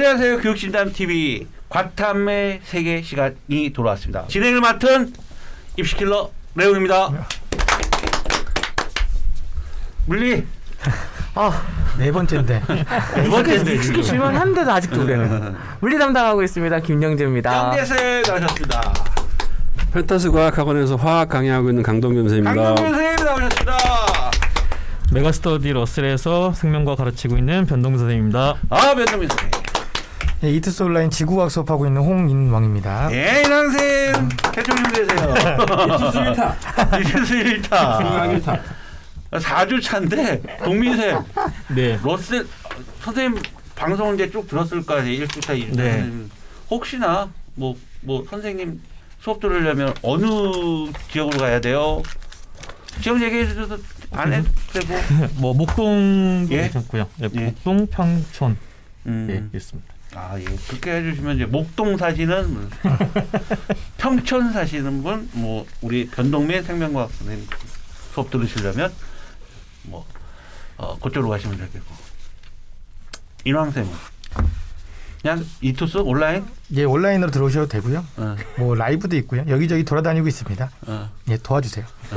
안녕하세요. 교육진담 TV 과탐의 세계 시간이 돌아왔습니다. 진행을 맡은 입시킬러 레옹입니다. 물리 아, 네 번째인데. 두 번째인데 익숙해질만 한데도 아직도 그래요. 물리 담당하고 있습니다. 김영재입니다. 영재생 나오셨습니다. 펜타스 과학학원에서 화학 강의하고 있는 강동균 선생입니다. 강동준 선생님 나오셨습니다. 메가스터디 러셀에서 생명과 가르치고 있는 변동 선생입니다. 아 변동민 선생님. 네, 이투스 온라인 지구과학 수업하고 있는 홍인왕입니다. 예, 이랑생 태종 되세요. 이투스 1타. 이투스 1타. 화학 1타. 4주 차인데 동민쌤 네. 러셀 선생님 방송을 이제 쭉 들었을 거 아니에요. 1주차, 2주차. 네. 혹시나 뭐 뭐 선생님 수업 들으려면 어느 지역으로 가야 돼요? 지역 얘기해 주셔도 안 해도 되고. 뭐 목동도 예? 괜찮고요. 네, 예. 목동 평촌 음. 예, 있습니다. 아, 예. 그렇게 해주시면 이제 목동 사시는 분, 평촌 사시는 분, 뭐 우리 변동민 생명과학 선생님 수업 들으시려면 뭐 어, 그쪽으로 가시면 되겠고. 인왕 쌤은 그냥 이투스 온라인. 예, 온라인으로 들어오셔도 되고요. 어, 뭐 라이브도 있고요. 여기저기 돌아다니고 있습니다. 어. 예, 도와주세요.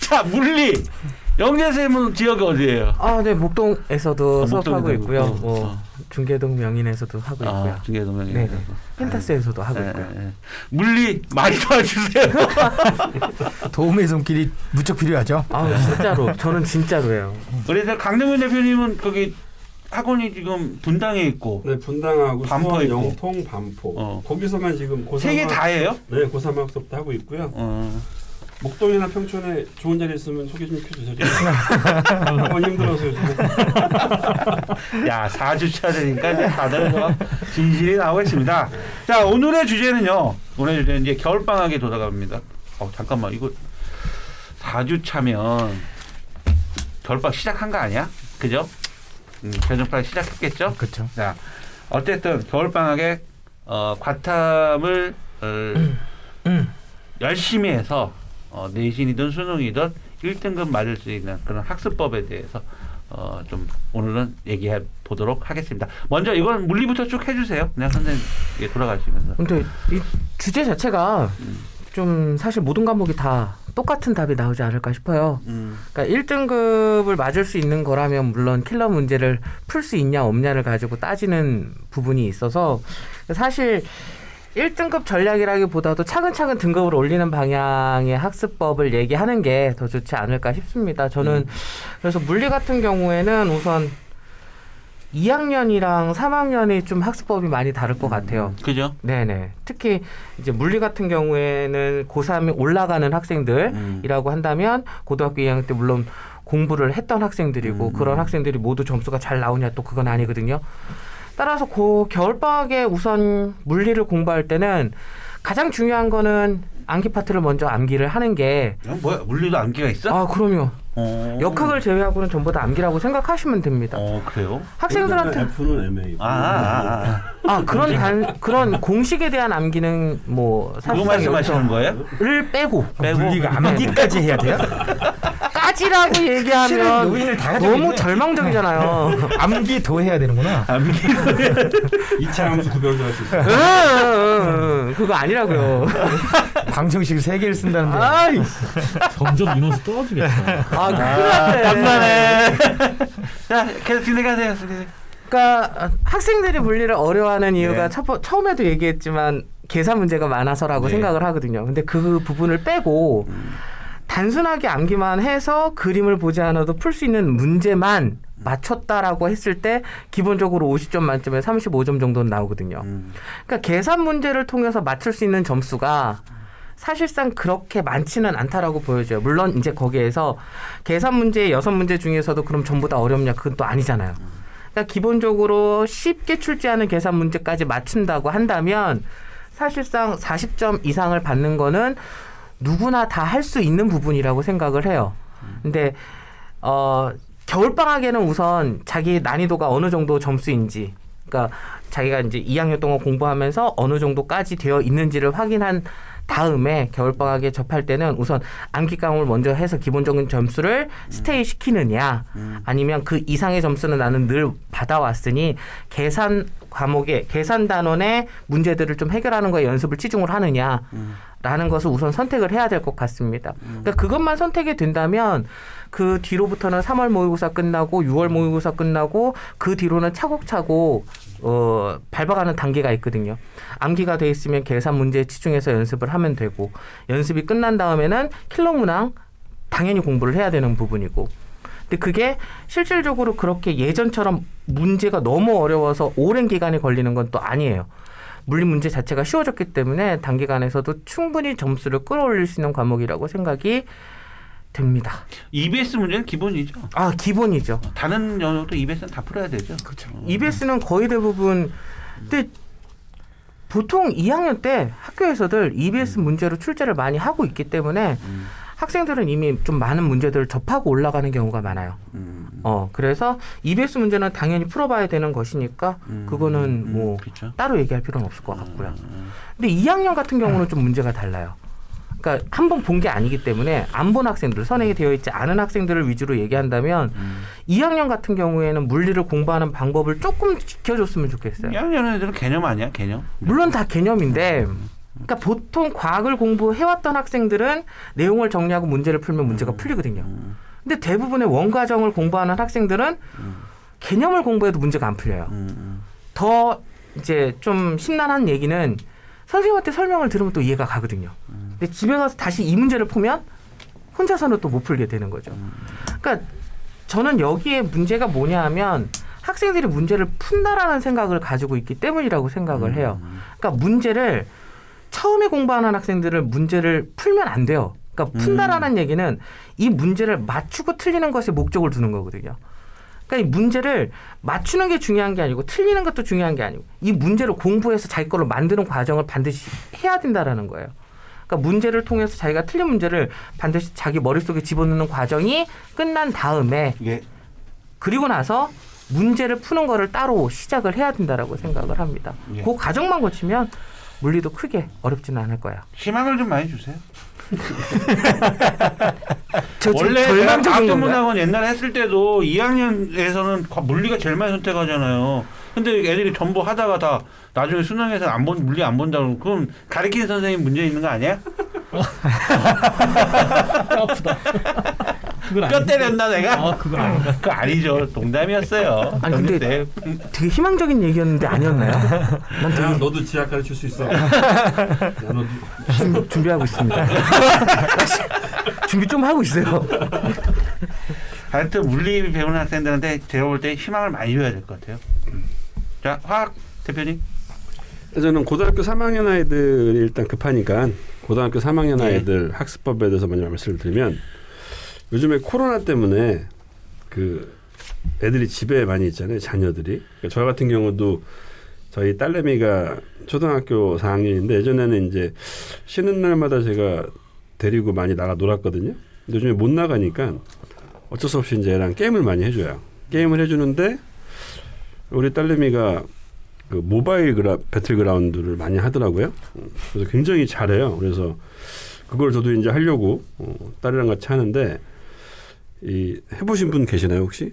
자 물리 영재쌤은 지역이 어디예요? 아, 네, 목동에서도 아, 수업하고 있고요. 있고. 뭐 어. 중계동 명인에서도 하고 있고요. 아, 중계도명이. 네, 네. 펜타스에서도 하고 예, 있고요. 예, 예. 물리 많이 도와주세요. 도움의 손길이 무척 필요하죠. 아 진짜로 저는 진짜로예요. 저 강정윤 대표님은 거기 학원이 지금 분당에 있고 네, 분당하고 반포. 영통, 반포. 어. 거기서만 지금 고3 세개 다예요? 네, 고3 학습도 하고 있고요. 어. 목동이나 평촌에 좋은 자리 있으면 소개 좀 해주세요. 한번 힘들어서. 야 4주차 되니까 이제 다들 뭐 진실이 나오고 있습니다. 자 오늘의 주제는요. 오늘의 주제는 이제 겨울방학에 도달합니다. 어 잠깐만 이거 4주차면 겨울방학 시작한 거 아니야? 그죠? 음, 겨울방학 시작했겠죠? 그렇죠. 자 어쨌든 겨울방학에 어, 과탐을 어, 열심히 해서 어, 내신이든 수능이든 1등급 맞을 수 있는 그런 학습법에 대해서 어, 좀 오늘은 얘기해 보도록 하겠습니다. 먼저 이건 물리부터 쭉 해주세요. 그냥 선생님 예, 돌아가시면서. 근데 이 주제 자체가 음. 좀 사실 모든 과목이 다 똑같은 답이 나오지 않을까 싶어요. 음, 그러니까 1등급을 맞을 수 있는 거라면 물론 킬러 문제를 풀 수 있냐 없냐를 가지고 따지는 부분이 있어서 사실 1등급 전략이라기보다도 차근차근 등급을 올리는 방향의 학습법을 얘기하는 게 더 좋지 않을까 싶습니다. 저는 그래서 물리 같은 경우에는 우선 2학년이랑 3학년이 좀 학습법이 많이 다를 것 같아요. 그죠? 네네. 특히 이제 물리 같은 경우에는 고3이 올라가는 학생들이라고 음. 한다면 고등학교 2학년 때 물론 공부를 했던 학생들이고 음. 그런 학생들이 모두 점수가 잘 나오냐 또 그건 아니거든요. 따라서 고 겨울방학에 우선 물리를 공부할 때는 가장 중요한 거는 암기 파트를 먼저 암기를 하는 게 어, 뭐야 물리도 암기가 있어? 아, 그럼요. 어. 역학을 제외하고는 전부 다 암기라고 생각하시면 됩니다. 어 그래요? 학생들한테 F는 MA. 아, 아, 아. 아 그런 단 그런 공식에 대한 암기는 뭐 사실상 말씀하시는 거예요? 를 빼고 빼고 물리가 암기까지 해야 돼요? 까지라고 얘기하면 요인을 다 가지고 너무 있네. 절망적이잖아요. 암기 더 해야 되는구나. 암기 2차 함수 구별도 할수 있어요. 응, 응, 응. 그거 아니라고요. 방정식 세 개를 쓴다는데. 아이, 점점 인원수 떨어지겠다. 아, 큰일 났네. 간만에. 자 계속 진행하세요. 그러니까 학생들이 물리를 어려워하는 이유가 네. 첫 번, 처음에도 얘기했지만 계산 문제가 많아서라고 네. 생각을 하거든요. 근데 그 부분을 빼고 단순하게 암기만 해서 그림을 보지 않아도 풀 수 있는 문제만 맞췄다라고 했을 때 기본적으로 50점 만점에 35점 정도는 나오거든요. 음. 그러니까 계산 문제를 통해서 맞출 수 있는 점수가 사실상 그렇게 많지는 않다라고 보여져요. 물론 이제 거기에서 계산 문제 여섯 문제 중에서도 그럼 전부 다 어렵냐 그건 또 아니잖아요. 그러니까 기본적으로 쉽게 출제하는 계산 문제까지 맞춘다고 한다면 사실상 40점 이상을 받는 거는 누구나 다 할 수 있는 부분이라고 생각을 해요. 근데 어 겨울 방학에는 우선 자기 난이도가 어느 정도 점수인지 그러니까 자기가 이제 2학년 동안 공부하면서 어느 정도까지 되어 있는지를 확인한 다음에 겨울방학에 접할 때는 우선 암기 과목을 먼저 해서 기본적인 점수를 스테이 시키느냐 아니면 그 이상의 점수는 나는 늘 받아왔으니 계산 과목에 계산 단원의 문제들을 좀 해결하는 거에 연습을 치중을 하느냐 라는 것을 우선 선택을 해야 될 것 같습니다. 그러니까 그것만 선택이 된다면 그 뒤로부터는 3월 모의고사 끝나고 6월 모의고사 끝나고 그 뒤로는 차곡차곡 어, 밟아가는 단계가 있거든요. 암기가 돼 있으면 계산 문제에 치중해서 연습을 하면 되고 연습이 끝난 다음에는 킬러 문항 당연히 공부를 해야 되는 부분이고 근데 그게 실질적으로 그렇게 예전처럼 문제가 너무 어려워서 오랜 기간이 걸리는 건 또 아니에요. 물리 문제 자체가 쉬워졌기 때문에 단기간에서도 충분히 점수를 끌어올릴 수 있는 과목이라고 생각이 됩니다. EBS 문제는 기본이죠. 아 기본이죠. 다른 영역도 EBS는 다 풀어야 되죠. 그렇죠. EBS는 거의 대부분 근데 보통 2학년 때 학교에서들 EBS 문제로 출제를 많이 하고 있기 때문에 음. 학생들은 이미 좀 많은 문제들을 접하고 올라가는 경우가 많아요. 음. 어 그래서 EBS 문제는 당연히 풀어봐야 되는 것이니까 음. 그거는 뭐 그렇죠. 따로 얘기할 필요는 없을 것 같고요. 음. 근데 2학년 같은 경우는 좀 문제가 달라요. 그러니까 한 번 본 게 아니기 때문에 안 본 학생들, 선행이 되어 있지 않은 학생들을 위주로 얘기한다면 음. 2학년 같은 경우에는 물리를 공부하는 방법을 조금 지켜줬으면 좋겠어요. 2학년 애들은 개념 아니야 개념. 물론 다 개념인데 그러니까 보통 과학을 공부해왔던 학생들은 내용을 정리하고 문제를 풀면 문제가 풀리거든요. 음. 근데 대부분의 원과정을 공부하는 학생들은 음. 개념을 공부해도 문제가 안 풀려요. 음. 더 이제 좀 심란한 얘기는 선생님한테 설명을 들으면 또 이해가 가거든요. 근데 집에 가서 다시 이 문제를 풀면 혼자서는 또 못 풀게 되는 거죠. 그러니까 저는 여기에 문제가 뭐냐 하면 학생들이 문제를 푼다라는 생각을 가지고 있기 때문이라고 생각을 해요. 그러니까 문제를 처음에 공부하는 학생들을 문제를 풀면 안 돼요. 그러니까 푼다라는 얘기는 이 문제를 맞추고 틀리는 것에 목적을 두는 거거든요. 그러니까 이 문제를 맞추는 게 중요한 게 아니고 틀리는 것도 중요한 게 아니고 이 문제를 공부해서 자기 걸로 만드는 과정을 반드시 해야 된다라는 거예요. 그러니까 문제를 통해서 자기가 틀린 문제를 반드시 자기 머릿속에 집어넣는 과정이 끝난 다음에 이게 그리고 나서 문제를 푸는 거를 따로 시작을 해야 된다라고 생각을 합니다. 예. 그 과정만 거치면 물리도 크게 어렵지는 않을 거야. 희망을 좀 많이 주세요. 저 원래? 과학전문학원 옛날에 했을 때도 2학년에서는 물리가 제일 많이 선택하잖아요. 근데 애들이 전부 하다가 다 나중에 수능에서 안 본 물리 안 본다고 그럼 가르치는 선생님 문제 있는 거 아니야? 아프다. 그건 뼈 아니. 때렸나 내가? 아 그건 아닌가. 그거 아니죠. 농담이었어요. 아니, 근데 때 되게 희망적인 얘기였는데 아니었나요? 난 야, 되게 너도 지학 가르칠 수 있어. 야, 너도 준- 준비하고 있습니다. 준비 좀 하고 있어요. 하여튼 물리 배우는 학생들한테 제가 볼 때 희망을 많이 줘야 될 것 같아요. 음. 자 화학 대표님. 저는 고등학교 3학년 아이들이 일단 급하니까 고등학교 3학년 네. 아이들 학습법에 대해서 먼저 말씀을 드리면 요즘에 코로나 때문에 그 애들이 집에 많이 있잖아요 자녀들이. 그러니까 저 같은 경우도 저희 딸내미가 초등학교 4학년인데 예전에는 이제 쉬는 날마다 제가 데리고 많이 나가 놀았거든요. 근데 요즘에 못 나가니까 어쩔 수 없이 이제 애랑 게임을 많이 해줘요. 게임을 해주는데 우리 딸내미가 그 모바일 그라, 배틀그라운드를 많이 하더라고요. 음, 그래서 굉장히 잘해요. 그래서 그걸 저도 이제 하려고 어, 딸이랑 같이 하는데 이 해보신 분 계시나요 혹시?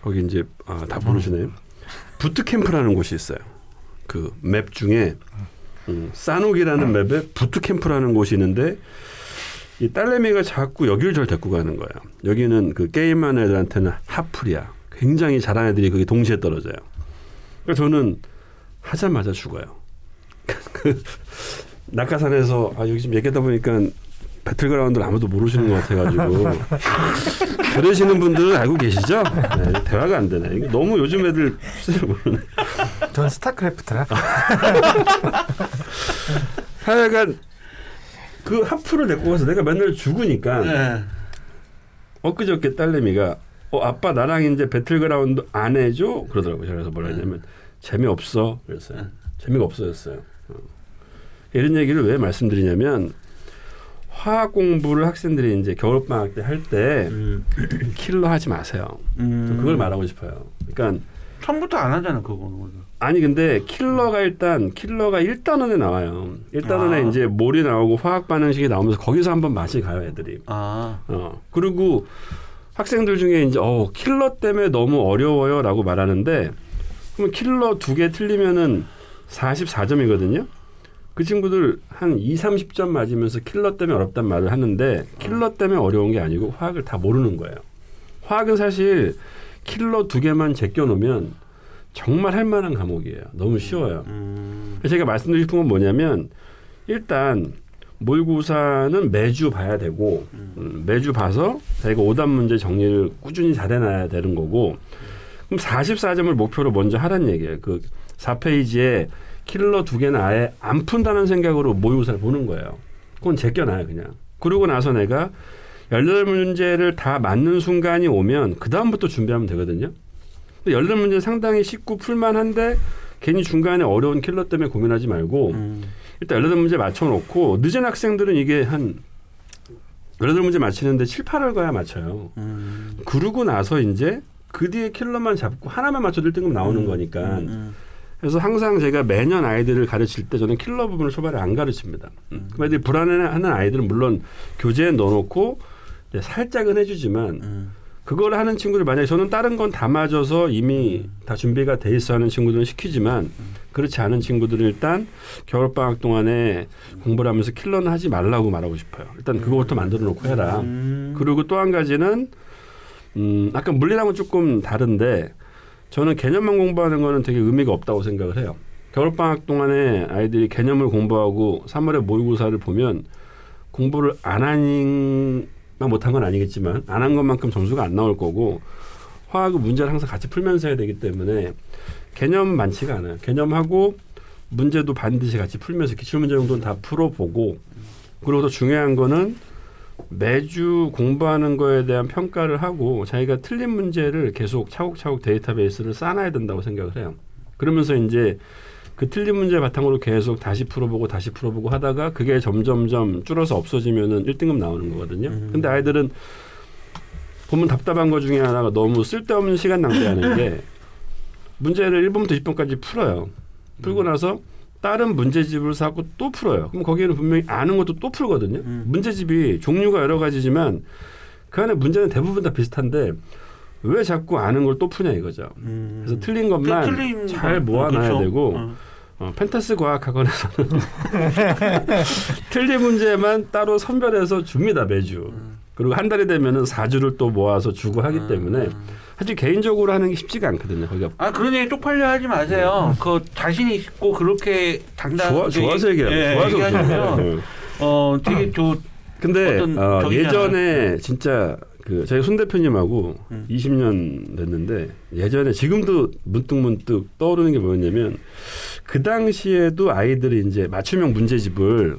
거기 이제 아, 다 모르시네요. 부트 캠프라는 곳이 있어요. 그 맵 중에 음, 싸녹이라는 맵에 부트 캠프라는 곳이 있는데 이 딸내미가 자꾸 여기를 절 데리고 가는 거예요. 여기는 그 게임하는 애들한테는 하플이야. 굉장히 잘하는 애들이 거기 동시에 떨어져요. 그러니까 저는 하자마자 죽어요. 그 낙하산에서 아 여기 지금 얘기하다 보니까 배틀그라운드를 아무도 모르시는 것 같아가지고 그러시는 분들은 알고 계시죠? 네, 대화가 안 되네. 너무 요즘 애들 수를 모르네. 전 스타크래프트라. 하여간 그 하프를 데리고 가서 내가 맨날 죽으니까 네. 엊그저께 딸내미가 어 아빠 나랑 이제 배틀그라운드 안 해줘 그러더라고요. 그래서 뭐라 했냐면 재미없어 그랬어요. 재미가 없어졌어요. 어. 이런 얘기를 왜 말씀드리냐면 화학 공부를 학생들이 이제 겨울 방학 때 할때 킬러 하지 마세요. 저 음. 그걸 말하고 싶어요. 그러니까 처음부터 안 하잖아 그거는. 아니 근데 킬러가 일단 킬러가 1단원에 나와요. 1단원에 아. 이제 몰이 나오고 화학 반응식이 나오면서 거기서 한번 맛이 가요 애들이. 아. 어 그리고 학생들 중에 이제 어 킬러 때문에 너무 어려워요라고 말하는데 그러면 킬러 두 개 틀리면은 44점이거든요. 그 친구들 한 2, 30점 맞으면서 킬러 때문에 어렵단 말을 하는데 킬러 때문에 어려운 게 아니고 화학을 다 모르는 거예요. 화학은 사실 킬러 두 개만 제껴 놓으면 정말 할 만한 과목이에요. 너무 쉬워요. 음. 제가 말씀드리고 싶은 건 뭐냐면 일단 모의고사는 매주 봐야 되고 음, 매주 봐서 자기가 오답 문제 정리를 꾸준히 잘해놔야 되는 거고 그럼 44점을 목표로 먼저 하란 얘기예요. 그 4페이지에 킬러 두 개는 아예 안 푼다는 생각으로 모의고사를 보는 거예요. 그건 제껴놔요 그냥. 그러고 나서 내가 18문제를 다 맞는 순간이 오면 그 다음부터 준비하면 되거든요. 근데 18문제 상당히 쉽고 풀만한데 괜히 중간에 어려운 킬러 때문에 고민하지 말고 음. 일단 18문제 맞춰놓고 늦은 학생들은 이게 한 18문제 맞히는데 7, 8월 가야 맞춰요. 음. 그러고 나서 이제 그 뒤에 킬러만 잡고 하나만 맞춰도 1등급 나오는 거니까 음. 그래서 항상 제가 매년 아이들을 가르칠 때 저는 킬러 부분을 초반에 안 가르칩니다. 음. 그 애들이 불안해하는 아이들은 물론 교재에 넣어놓고 살짝은 해주지만 음. 그걸 하는 친구들 만약에 저는 다른 건 다 맞아서 이미 다 준비가 돼 있어 하는 친구들은 시키지만 그렇지 않은 친구들은 일단 겨울방학 동안에 공부를 하면서 킬러는 하지 말라고 말하고 싶어요. 일단 그거부터 만들어 놓고 해라. 음. 그리고 또 한 가지는 음, 아까 물리랑은 조금 다른데 저는 개념만 공부하는 거는 되게 의미가 없다고 생각을 해요. 겨울방학 동안에 아이들이 개념을 공부하고 3월에 모의고사를 보면 공부를 안 하는 못한 건 아니겠지만 안 한 것만큼 점수가 안 나올 거고 화학은 문제를 항상 같이 풀면서 해야 되기 때문에 개념 많지가 않아요. 개념하고 문제도 반드시 같이 풀면서 기출문제 정도는 다 풀어보고 그리고 더 중요한 거는 매주 공부하는 거에 대한 평가를 하고 자기가 틀린 문제를 계속 차곡차곡 데이터베이스를 쌓아놔야 된다고 생각을 해요. 그러면서 이제 그 틀린 문제 바탕으로 계속 다시 풀어보고 다시 풀어보고 하다가 그게 점점점 줄어서 없어지면은 1등급 나오는 거거든요. 음. 근데 아이들은 보면 답답한 거 중에 하나가 너무 쓸데없는 시간 낭비하는 게 문제를 1번부터 10번까지 풀어요. 풀고 나서 다른 문제집을 사고 또 풀어요. 그럼 거기에는 분명히 아는 것도 또 풀거든요. 음. 문제집이 종류가 여러 가지지만 그 안에 문제는 대부분 다 비슷한데 왜 자꾸 아는 걸 또 푸냐 이거죠. 음. 그래서 틀린 것만 그 틀린 잘 거. 모아놔야 그렇죠. 되고 어. 어, 펜타스 과학학원에서는 틀린 문제만 따로 선별해서 줍니다 매주. 음. 그리고 한 달이 되면은 4주를 또 모아서 주고 하기 음. 때문에 사실 개인적으로 하는 게 쉽지가 않거든요. 거기가 아 그런 얘기 쪽팔려 하지 마세요. 그 자신 있고 그렇게 당당 좋아, 좋아서 얘기해요. 예, 좋아서 얘기하시면 그래요. 어 되게 저 근데 어떤 어. 예전에 진짜 그 저희 손 대표님하고 음. 20년 됐는데 예전에 지금도 문득 문득 떠오르는 게 뭐였냐면 그 당시에도 아이들이 이제 맞춤형 문제집을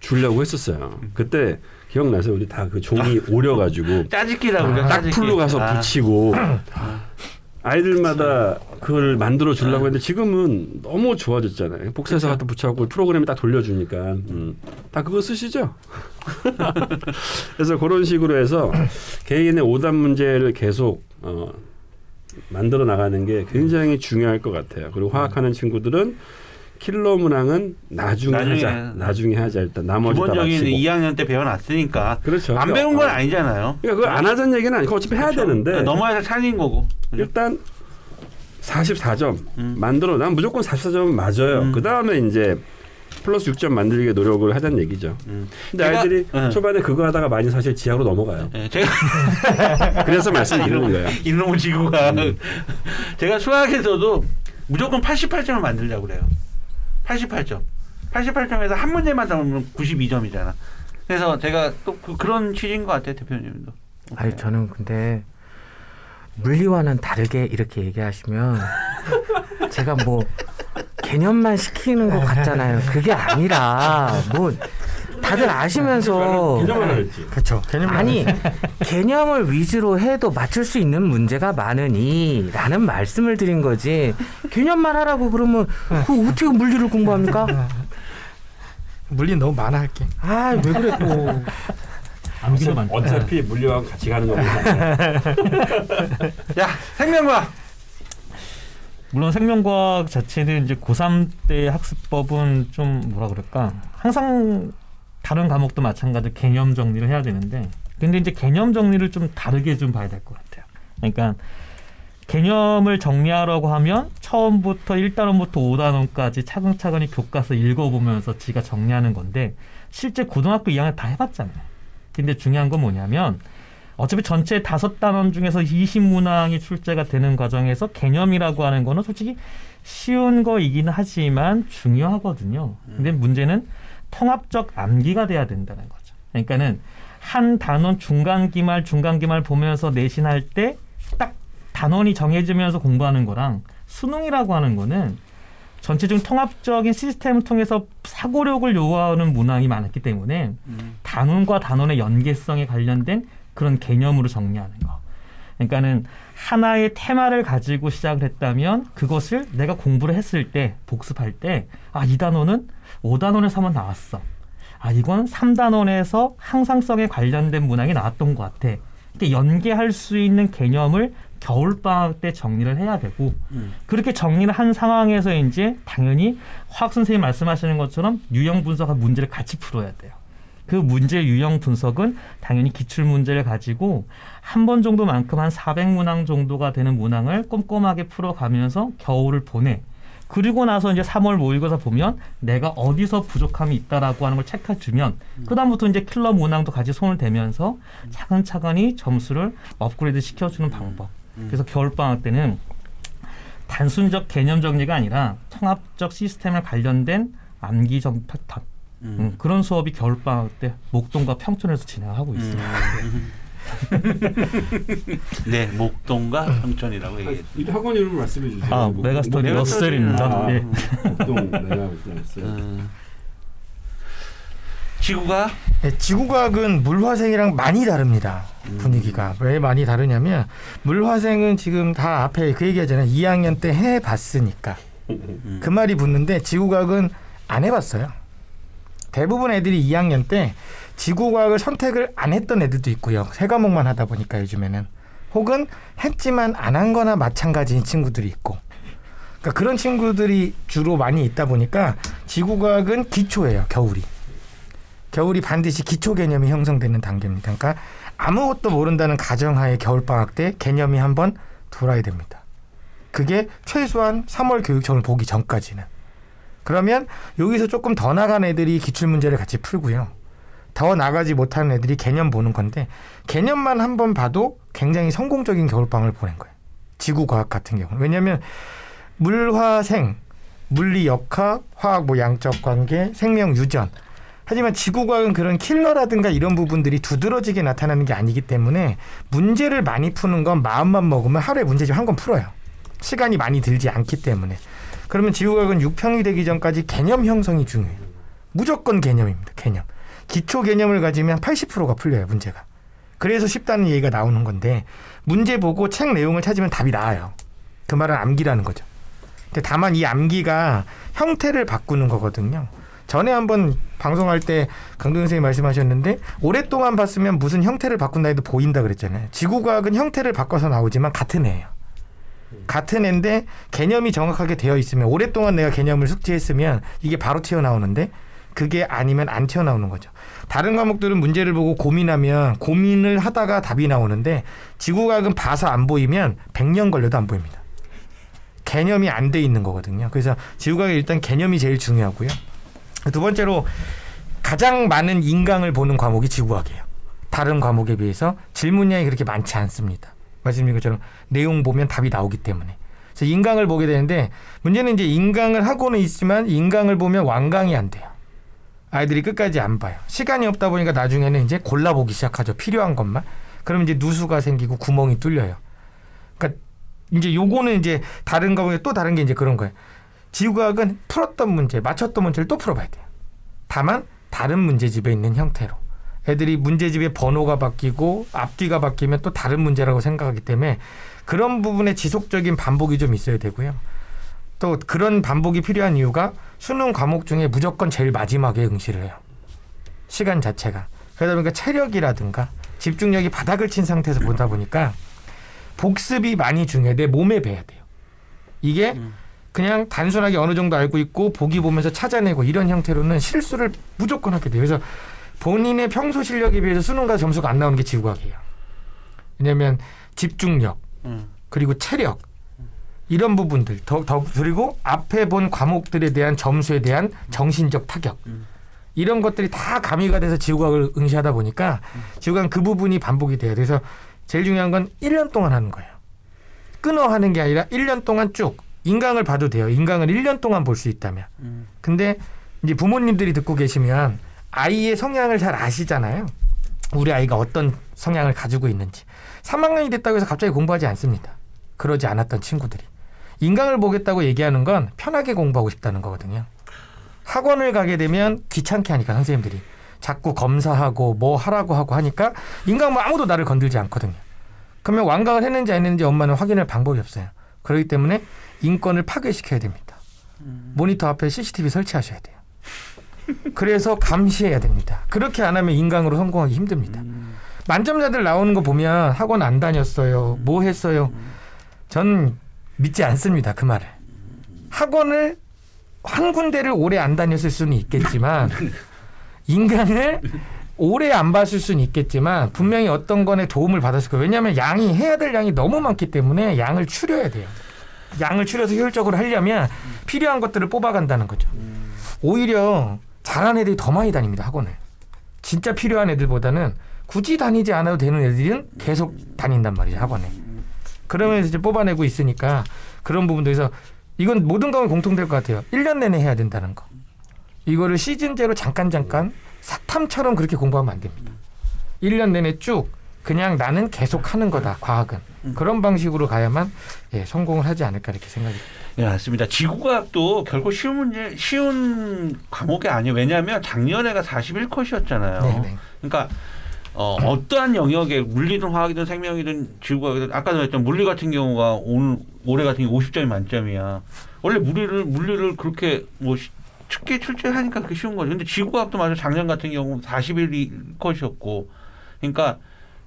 주려고 했었어요. 그때 기억나세요? 우리 다 그 종이 오려가지고 짜집기라고 그러죠. 딱 짜집기. 풀로 가서 아. 붙이고 아이들마다 그걸 만들어 주려고 했는데 지금은 너무 좋아졌잖아요. 복사해서 갖다 붙여갖고 프로그램에 딱 돌려주니까 음. 다 그거 쓰시죠? 그래서 그런 식으로 해서 개인의 오답 문제를 계속 어, 만들어 나가는 게 굉장히 중요할 것 같아요. 그리고 화학하는 친구들은 킬러 문항은 나중에, 나중에. 하자. 나중에 하자 일단 나머지 다 기본적인 마치고. 2학년 때 배워놨으니까 그렇죠. 안 배운 건 아니잖아요. 그러니까 그걸 안 하자는 얘기는 아니고 어차피 해야 그렇죠. 되는데 넘어야 차린 거고. 일단 44점 음. 만들어 난 무조건 44점은 맞아요. 음. 그 다음에 이제 플러스 6점 만들기 노력을 하자는 얘기죠. 음. 근데 제가- 아이들이 네. 초반에 그거 하다가 많이 사실 지하로 넘어가요. 예, 제가 그래서 말씀드리는 거예요. 이놈의 지구가 음. 제가 수학에서도 무조건 88점을 만들려고 그래요. 88점. 88점에서 한 문제만 나오면 92점이잖아. 그래서 제가 또 그, 그런 취지인 것 같아요, 대표님도. 아니 저는 근데 물리와는 다르게 이렇게 얘기하시면 제가 뭐 개념만 시키는 것 같잖아요. 그게 아니라 뭐 다들 아시면서 개념 하나 했지. 그렇죠. 개념 아니 개념을 위주로 해도 맞출 수 있는 문제가 많으니라는 말씀을 드린 거지 개념만 하라고 그러면 그 어떻게 물리를 공부합니까? 물리 너무 많아 할게. 아왜 그래 또. 어차피 물리하고 같이 가는 겁니다. 야, 생명과 물론 생명과학 자체는 이제 고3 때 학습법은 좀 뭐라 그럴까 항상 다른 과목도 마찬가지로 개념 정리를 해야 되는데 근데 이제 개념 정리를 좀 다르게 좀 봐야 될 것 같아요. 그러니까 개념을 정리하라고 하면 처음부터 1단원부터 5단원까지 차근차근히 교과서 읽어보면서 지가 정리하는 건데 실제 고등학교 2학년 다 해봤잖아요. 근데 중요한 건 뭐냐면 어차피 전체 다섯 단원 중에서 20문항이 출제가 되는 과정에서 개념이라고 하는 거는 솔직히 쉬운 거이긴 하지만 중요하거든요. 근데 문제는 통합적 암기가 돼야 된다는 거죠. 그러니까는 한 단원 중간 기말 중간 기말 보면서 내신할 때 딱 단원이 정해지면서 공부하는 거랑 수능이라고 하는 거는 전체적인 통합적인 시스템을 통해서 사고력을 요구하는 문항이 많았기 때문에 음. 단원과 단원의 연계성에 관련된 그런 개념으로 정리하는 거. 그러니까는 하나의 테마를 가지고 시작을 했다면 그것을 내가 공부를 했을 때 복습할 때 아 이 단원은 5단원에서 한번 나왔어. 아 이건 3단원에서 항상성에 관련된 문항이 나왔던 것 같아. 이렇게 연계할 수 있는 개념을 겨울방학 때 정리를 해야 되고 음. 그렇게 정리를 한 상황에서 이제 당연히 화학 선생님 말씀하시는 것처럼 유형 분석한 문제를 같이 풀어야 돼요. 그 문제 유형 분석은 당연히 기출 문제를 가지고 한 번 정도만큼 한 400문항 정도가 되는 문항을 꼼꼼하게 풀어가면서 겨울을 보내. 그리고 나서 이제 3월 모의고사 보면 내가 어디서 부족함이 있다라고 하는 걸 체크해 주면 그다음부터 이제 킬러 문항도 같이 손을 대면서 차근차근히 점수를 업그레이드 시켜주는 방법. 그래서 겨울 방학 때는 단순적 개념 정리가 아니라 통합적 시스템에 관련된 암기적 패턴 음. 음, 그런 수업이 겨울 방학 때 목동과 평촌에서 진행하고 있습니다. 음. 네, 목동과 평촌이라고 얘기했어요. 이 학원 이름 말씀해 주세요. 아 뭐- 메가스터디 뭐- 러셀입니다. 아, 예. 목동 말씀. 음. 지구가 네, 지구과학은 물화생이랑 많이 다릅니다. 분위기가 왜 많이 다르냐면 물화생은 지금 다 앞에 그 얘기하잖아요. 2학년 때 해봤으니까 음. 그 말이 붙는데 지구과학은 안 해봤어요. 대부분 애들이 2학년 때 지구과학을 선택을 안 했던 애들도 있고요. 세 과목만 하다 보니까 요즘에는 혹은 했지만 안 한 거나 마찬가지인 친구들이 있고 그러니까 그런 친구들이 주로 많이 있다 보니까 지구과학은 기초예요. 겨울이. 겨울이 반드시 기초 개념이 형성되는 단계입니다. 그러니까 아무것도 모른다는 가정하에 겨울방학 때 개념이 한번 돌아야 됩니다. 그게 최소한 3월 교육청을 보기 전까지는. 그러면 여기서 조금 더 나간 애들이 기출 문제를 같이 풀고요. 더 나가지 못하는 애들이 개념 보는 건데 개념만 한 번 봐도 굉장히 성공적인 겨울방을 보낸 거예요. 지구과학 같은 경우는. 왜냐하면 물화생, 물리 역학, 화학 뭐 양적 관계, 생명 유전 하지만 지구과학은 그런 킬러라든가 이런 부분들이 두드러지게 나타나는 게 아니기 때문에 문제를 많이 푸는 건 마음만 먹으면 하루에 문제집 한건 풀어요. 시간이 많이 들지 않기 때문에. 그러면 지구과학은 6평이 되기 전까지 개념 형성이 중요해요. 무조건 개념입니다. 개념. 기초 개념을 가지면 80%가 풀려요, 문제가. 그래서 쉽다는 얘기가 나오는 건데 문제 보고 책 내용을 찾으면 답이 나와요. 그 말은 암기라는 거죠. 근데 다만 이 암기가 형태를 바꾸는 거거든요. 전에 한번 방송할 때 강동 선생님 말씀하셨는데 오랫동안 봤으면 무슨 형태를 바꾼다 해도 보인다 그랬잖아요. 지구과학은 형태를 바꿔서 나오지만 같은 애예요. 같은 애인데 개념이 정확하게 되어 있으면 오랫동안 내가 개념을 숙지했으면 이게 바로 튀어나오는데 그게 아니면 안 튀어나오는 거죠. 다른 과목들은 문제를 보고 고민하면 고민을 하다가 답이 나오는데 지구과학은 봐서 안 보이면 100년 걸려도 안 보입니다. 개념이 안 돼 있는 거거든요. 그래서 지구과학은 일단 개념이 제일 중요하고요. 두 번째로 가장 많은 인강을 보는 과목이 지구과학이에요. 다른 과목에 비해서 질문량이 그렇게 많지 않습니다. 말씀드린 것처럼 내용 보면 답이 나오기 때문에. 그래서 인강을 보게 되는데 문제는 이제 인강을 하고는 있지만 인강을 보면 완강이 안 돼요. 아이들이 끝까지 안 봐요. 시간이 없다 보니까 나중에는 이제 골라보기 시작하죠. 필요한 것만. 그러면 이제 누수가 생기고 구멍이 뚫려요. 그러니까 이제 요거는 이제 다른 과목에 또 다른 게 이제 그런 거예요. 지구과학은 풀었던 문제, 맞췄던 문제를 또 풀어봐야 돼요. 다만 다른 문제집에 있는 형태로. 애들이 문제집의 번호가 바뀌고 앞뒤가 바뀌면 또 다른 문제라고 생각하기 때문에 그런 부분에 지속적인 반복이 좀 있어야 되고요. 또 그런 반복이 필요한 이유가 수능 과목 중에 무조건 제일 마지막에 응시를 해요. 시간 자체가. 그러다 보니까 체력이라든가 집중력이 바닥을 친 상태에서 보다 보니까 복습이 많이 중요해. 내 몸에 배야 돼요. 이게 음. 그냥 단순하게 어느 정도 알고 있고 보기 보면서 찾아내고 이런 형태로는 실수를 무조건 하게 돼요. 그래서 본인의 평소 실력에 비해서 수능과 점수가 안 나오는 게 지구학이에요. 왜냐하면 집중력 음. 그리고 체력 이런 부분들 더, 더 그리고 앞에 본 과목들에 대한 점수에 대한 정신적 타격 음. 이런 것들이 다 가미가 돼서 지구학을 응시하다 보니까 지구학은 그 부분이 반복이 돼요. 그래서 제일 중요한 건 1년 동안 하는 거예요. 끊어 하는 게 아니라 1년 동안 쭉 인강을 봐도 돼요. 인강을 1년 동안 볼 수 있다면. 음. 근데 이제 부모님들이 듣고 계시면 아이의 성향을 잘 아시잖아요. 우리 아이가 어떤 성향을 가지고 있는지. 3학년이 됐다고 해서 갑자기 공부하지 않습니다. 그러지 않았던 친구들이. 인강을 보겠다고 얘기하는 건 편하게 공부하고 싶다는 거거든요. 학원을 가게 되면 귀찮게 하니까 선생님들이 자꾸 검사하고 뭐 하라고 하고 하니까 인강 뭐 아무도 나를 건들지 않거든요. 그러면 완강을 했는지 안 했는지 엄마는 확인할 방법이 없어요. 그렇기 때문에 인권을 파괴시켜야 됩니다. 모니터 앞에 CCTV 설치하셔야 돼요. 그래서 감시해야 됩니다. 그렇게 안 하면 인강으로 성공하기 힘듭니다. 만점자들 나오는 거 보면 학원 안 다녔어요. 뭐 했어요. 전 믿지 않습니다. 그 말을. 학원을 한 군데를 오래 안 다녔을 수는 있겠지만 인강을 오래 안 봤을 수는 있겠지만 분명히 어떤 건에 도움을 받았을 거예요. 왜냐하면 양이 해야 될 양이 너무 많기 때문에 양을 줄여야 돼요. 양을 줄여서 효율적으로 하려면 필요한 것들을 뽑아간다는 거죠. 오히려 잘하는 애들이 더 많이 다닙니다. 학원을. 진짜 필요한 애들보다는 굳이 다니지 않아도 되는 애들은 계속 다닌단 말이죠. 학원에. 그러면서 이제 뽑아내고 있으니까 그런 부분들에서 이건 모든 과목에 공통될 것 같아요. 1년 내내 해야 된다는 거. 이거를 시즌제로 잠깐 잠깐 사탐처럼 그렇게 공부하면 안 됩니다. 1년 내내 쭉 그냥 나는 계속 하는 거다. 과학은. 그런 방식으로 가야만 예, 성공을 하지 않을까 이렇게 생각이 듭니다. 예, 맞습니다. 지구과학도 결코 쉬운 문제, 쉬운 과목이 아니에요. 왜냐하면 작년에가 41컷이었잖아요. 네네. 그러니까 어, 어떠한 영역에 물리든 화학이든 생명이든 지구과학이든 아까 말했던 물리 같은 경우가 오늘 올해 같은 경우 50점이 만점이야. 원래 물리를 물리를 그렇게 뭐 시- 쉽게 출제하니까 그게 쉬운 거죠. 근데 지구과학도 마찬 작년 같은 경우 41컷이었고, 그러니까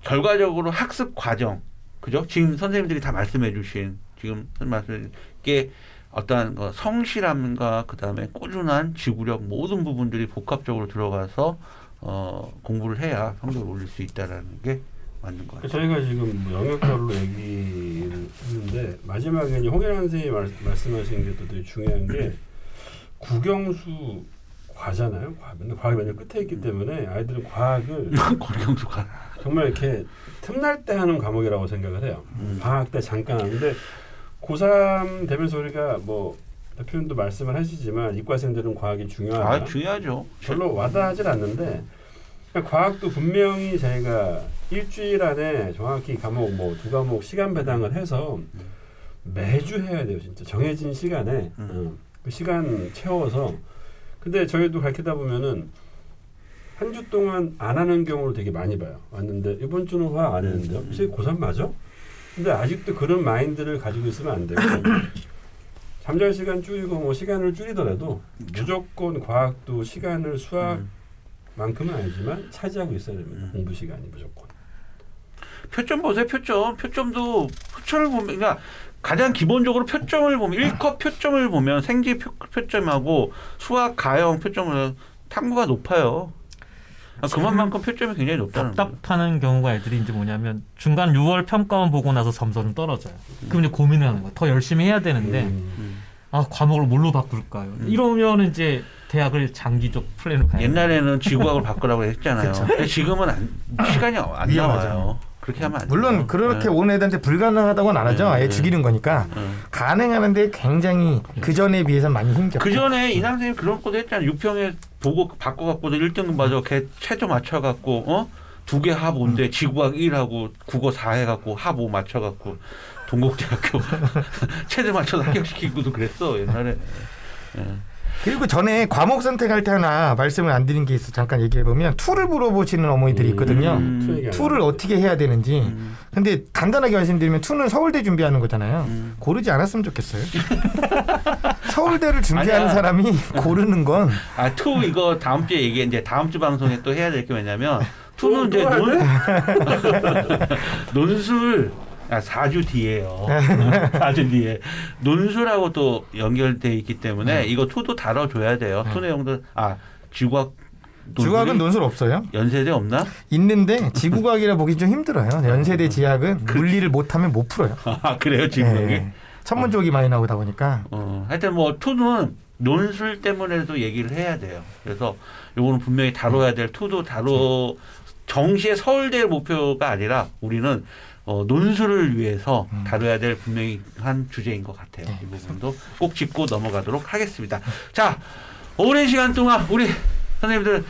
결과적으로 학습 과정, 그죠? 지금 선생님들이 다 말씀해주신 지금 말씀 게 어떠한 그 성실함과 그 다음에 꾸준한 지구력 모든 부분들이 복합적으로 들어가서 어, 공부를 해야 성적을 올릴 수 있다라는 게 맞는 것 같아요. 저희가 지금 뭐 영역별로 얘기를 했는데 마지막에 홍현 선생님이 말, 말씀하신 게 또 되게 중요한 게 국영수 과잖아요. 과학. 근데 과학이 맨날 끝에 있기 때문에 아이들은 과학을 권경수가 정말 이렇게 틈날 때 하는 과목이라고 생각을 해요. 음. 방학 때 잠깐 하는데 고3 되면서 우리가 뭐 대표님도 말씀을 하시지만 이과생들은 과학이 중요하다. 아 중요하죠. 별로 와닿하질 않는데 그러니까 과학도 분명히 저희가 일주일 안에 정확히 과목 뭐 두 과목 시간 배당을 해서 매주 해야 돼요 진짜 정해진 시간에 음. 어, 그 시간 채워서 근데 저희도 가르치다 보면은 한 주 동안 안 하는 경우를 되게 많이 봐요 왔는데 이번 주는 화학 안 했는데요 혹시 고3 맞아? 근데 아직도 그런 마인드를 가지고 있으면 안 되고 잠잘 시간 줄이고 뭐 시간을 줄이더라도 무조건 과학도 시간을 수학 음. 만큼은 아니지만 차지하고 있어야 됩니다. 음. 공부 시간이 무조건. 표점 보세요. 표점. 표점도 표점을 보면 그러니까 가장 기본적으로 표점을 보면 1컷 표점을 보면 생지 표, 표점하고 수학 가형 표점을 탐구가 높아요. 아, 그만큼 표점이 굉장히 높다는 거예요. 답답하는 경우가 애들이 이제 뭐냐면 중간 6월 평가원 보고 나서 점수가 좀 떨어져요. 그럼 이제 고민을 하는 거야. 더 열심히 해야 되는데 음. 아 과목을 뭘로 바꿀까요? 이러면 이제 대학을 장기적 플랜으로 가야 돼요. 옛날에는 지구학을 바꾸라고 했잖아요. 근데 지금은 안, 시간이 안 위험하죠. 나와요. 그렇게 하면 안 물론 돼요. 그렇게 네. 온 애들한테 불가능하다고는 안 하죠. 네, 아예 네. 죽이는 거니까 네. 가능하는데 굉장히 그 전에 비해서 많이 힘겹죠. 그 전에 이남 선생님 그런 것도 했잖아요. 6평에 보고 바꿔갖고도 1등급 맞아. 걔 최저 맞춰갖고 어? 두 개합 5인데 지구학 1하고 국어 4 해갖고 합 5 맞춰갖고 동국대학교 최대 맞춰서 합격시키고도 그랬어 옛날에. 예. 그리고 전에 과목 선택할 때 하나 말씀을 안 드린 게 있어 잠깐 얘기해 보면 툴을 물어보시는 어머니들이 있거든요. 음. 투 얘기 안 툴을 하는데. 어떻게 해야 되는지. 음. 근데 간단하게 말씀드리면 툴은 서울대 준비하는 거잖아요. 음. 고르지 않았으면 좋겠어요. 서울대를 준비하는 아니야. 사람이 고르는 건 아, two 이거 다음 주에 얘기 이제 다음 주 방송에 또 해야 될 게 뭐냐면 two는 또 이제 논, 논술 아 4주 뒤에요. 4주 뒤에 논술하고 또 연결돼 있기 때문에 이거 two도 다뤄줘야 돼요. two 내용들 아 지구학 논술이 논술 없어요. 연세대 없나? 있는데 지구과학이라 보기 좀 힘들어요. 연세대 지학은 물리를 못하면 못 풀어요. 아 그래요 지구학이? 예. 천문 쪽이 많이 나오다 보니까 어, 하여튼 뭐 투는 논술 때문에도 얘기를 해야 돼요. 그래서 요거는 분명히 다뤄야 될 투도 다뤄 정시의 서울대 목표가 아니라 우리는 어, 논술을 위해서 다뤄야 될 분명히 한 주제인 것 같아요. 이 부분도 꼭 짚고 넘어가도록 하겠습니다. 자, 오랜 시간 동안 우리 선생님들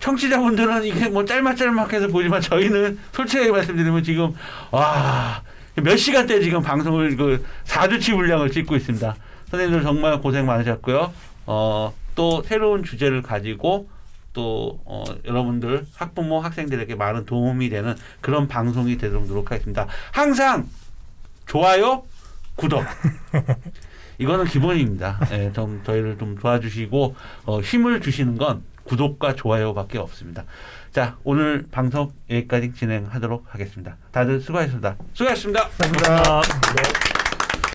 청취자분들은 이게 뭐 짤막짤막해서 보지만 저희는 솔직하게 말씀드리면 지금 와 몇 시간대 지금 방송을 그 4주치 분량을 찍고 있습니다. 선생님들 정말 고생 많으셨고요. 어, 또 새로운 주제를 가지고 또 어, 여러분들 학부모 학생들에게 많은 도움이 되는 그런 방송이 되도록 노력하겠습니다. 항상 좋아요, 구독. 이거는 기본입니다. 예, 좀 저희를 좀 도와주시고 어, 힘을 주시는 건 구독과 좋아요밖에 없습니다. 자, 오늘 방송 여기까지 진행하도록 하겠습니다. 다들 수고하셨습니다. 수고하셨습니다. 감사합니다. 아,